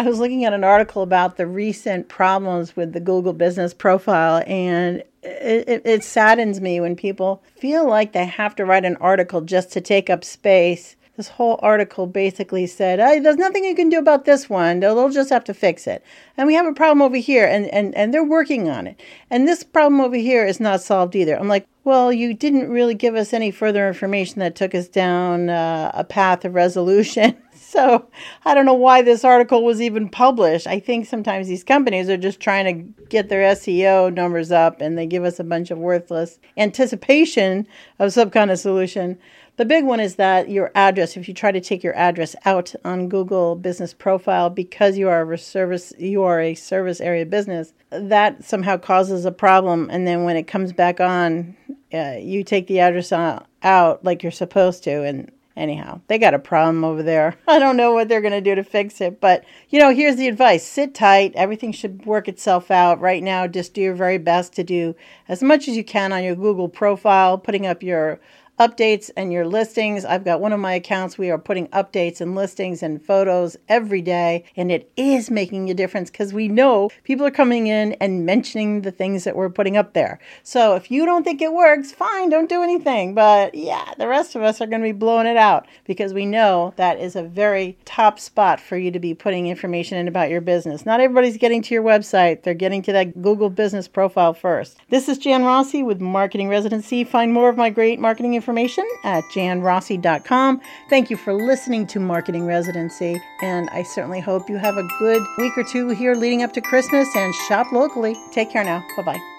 I was looking at an article about the recent problems with the Google business profile, and it, it, it, saddens me when people feel like they have to write an article just to take up space. This whole article basically said, hey, there's nothing you can do about this one. They'll, just have to fix it. And we have a problem over here, and, and, and they're working on it. And this problem over here is not solved either. I'm like, well, you didn't really give us any further information that took us down uh, a path of resolution. So I don't know why this article was even published. I think sometimes these companies are just trying to get their SEO numbers up and they give us a bunch of worthless anticipation of some kind of solution. The big one is that your address, if you try to take your address out on Google Business Profile because you are a service you are a service area business, that somehow causes a problem and then when it comes back on, uh, you take the address out like you're supposed to and anyhow, they got a problem over there. I don't know what they're going to do to fix it, but you know, here's the advice sit tight. Everything should work itself out. Right now, just do your very best to do as much as you can on your Google profile, putting up your updates and your listings. I've got one of my accounts. We are putting updates and listings and photos every day, and it is making a difference because we know people are coming in and mentioning the things that we're putting up there. So if you don't think it works, fine, don't do anything. But yeah, the rest of us are going to be blowing it out because we know that is a very top spot for you to be putting information in about your business. Not everybody's getting to your website, they're getting to that Google business profile first. This is Jan Rossi with Marketing Residency. Find more of my great marketing information information at janrossi.com. Thank you for listening to Marketing Residency, and I certainly hope you have a good week or two here leading up to Christmas and shop locally. Take care now. Bye bye.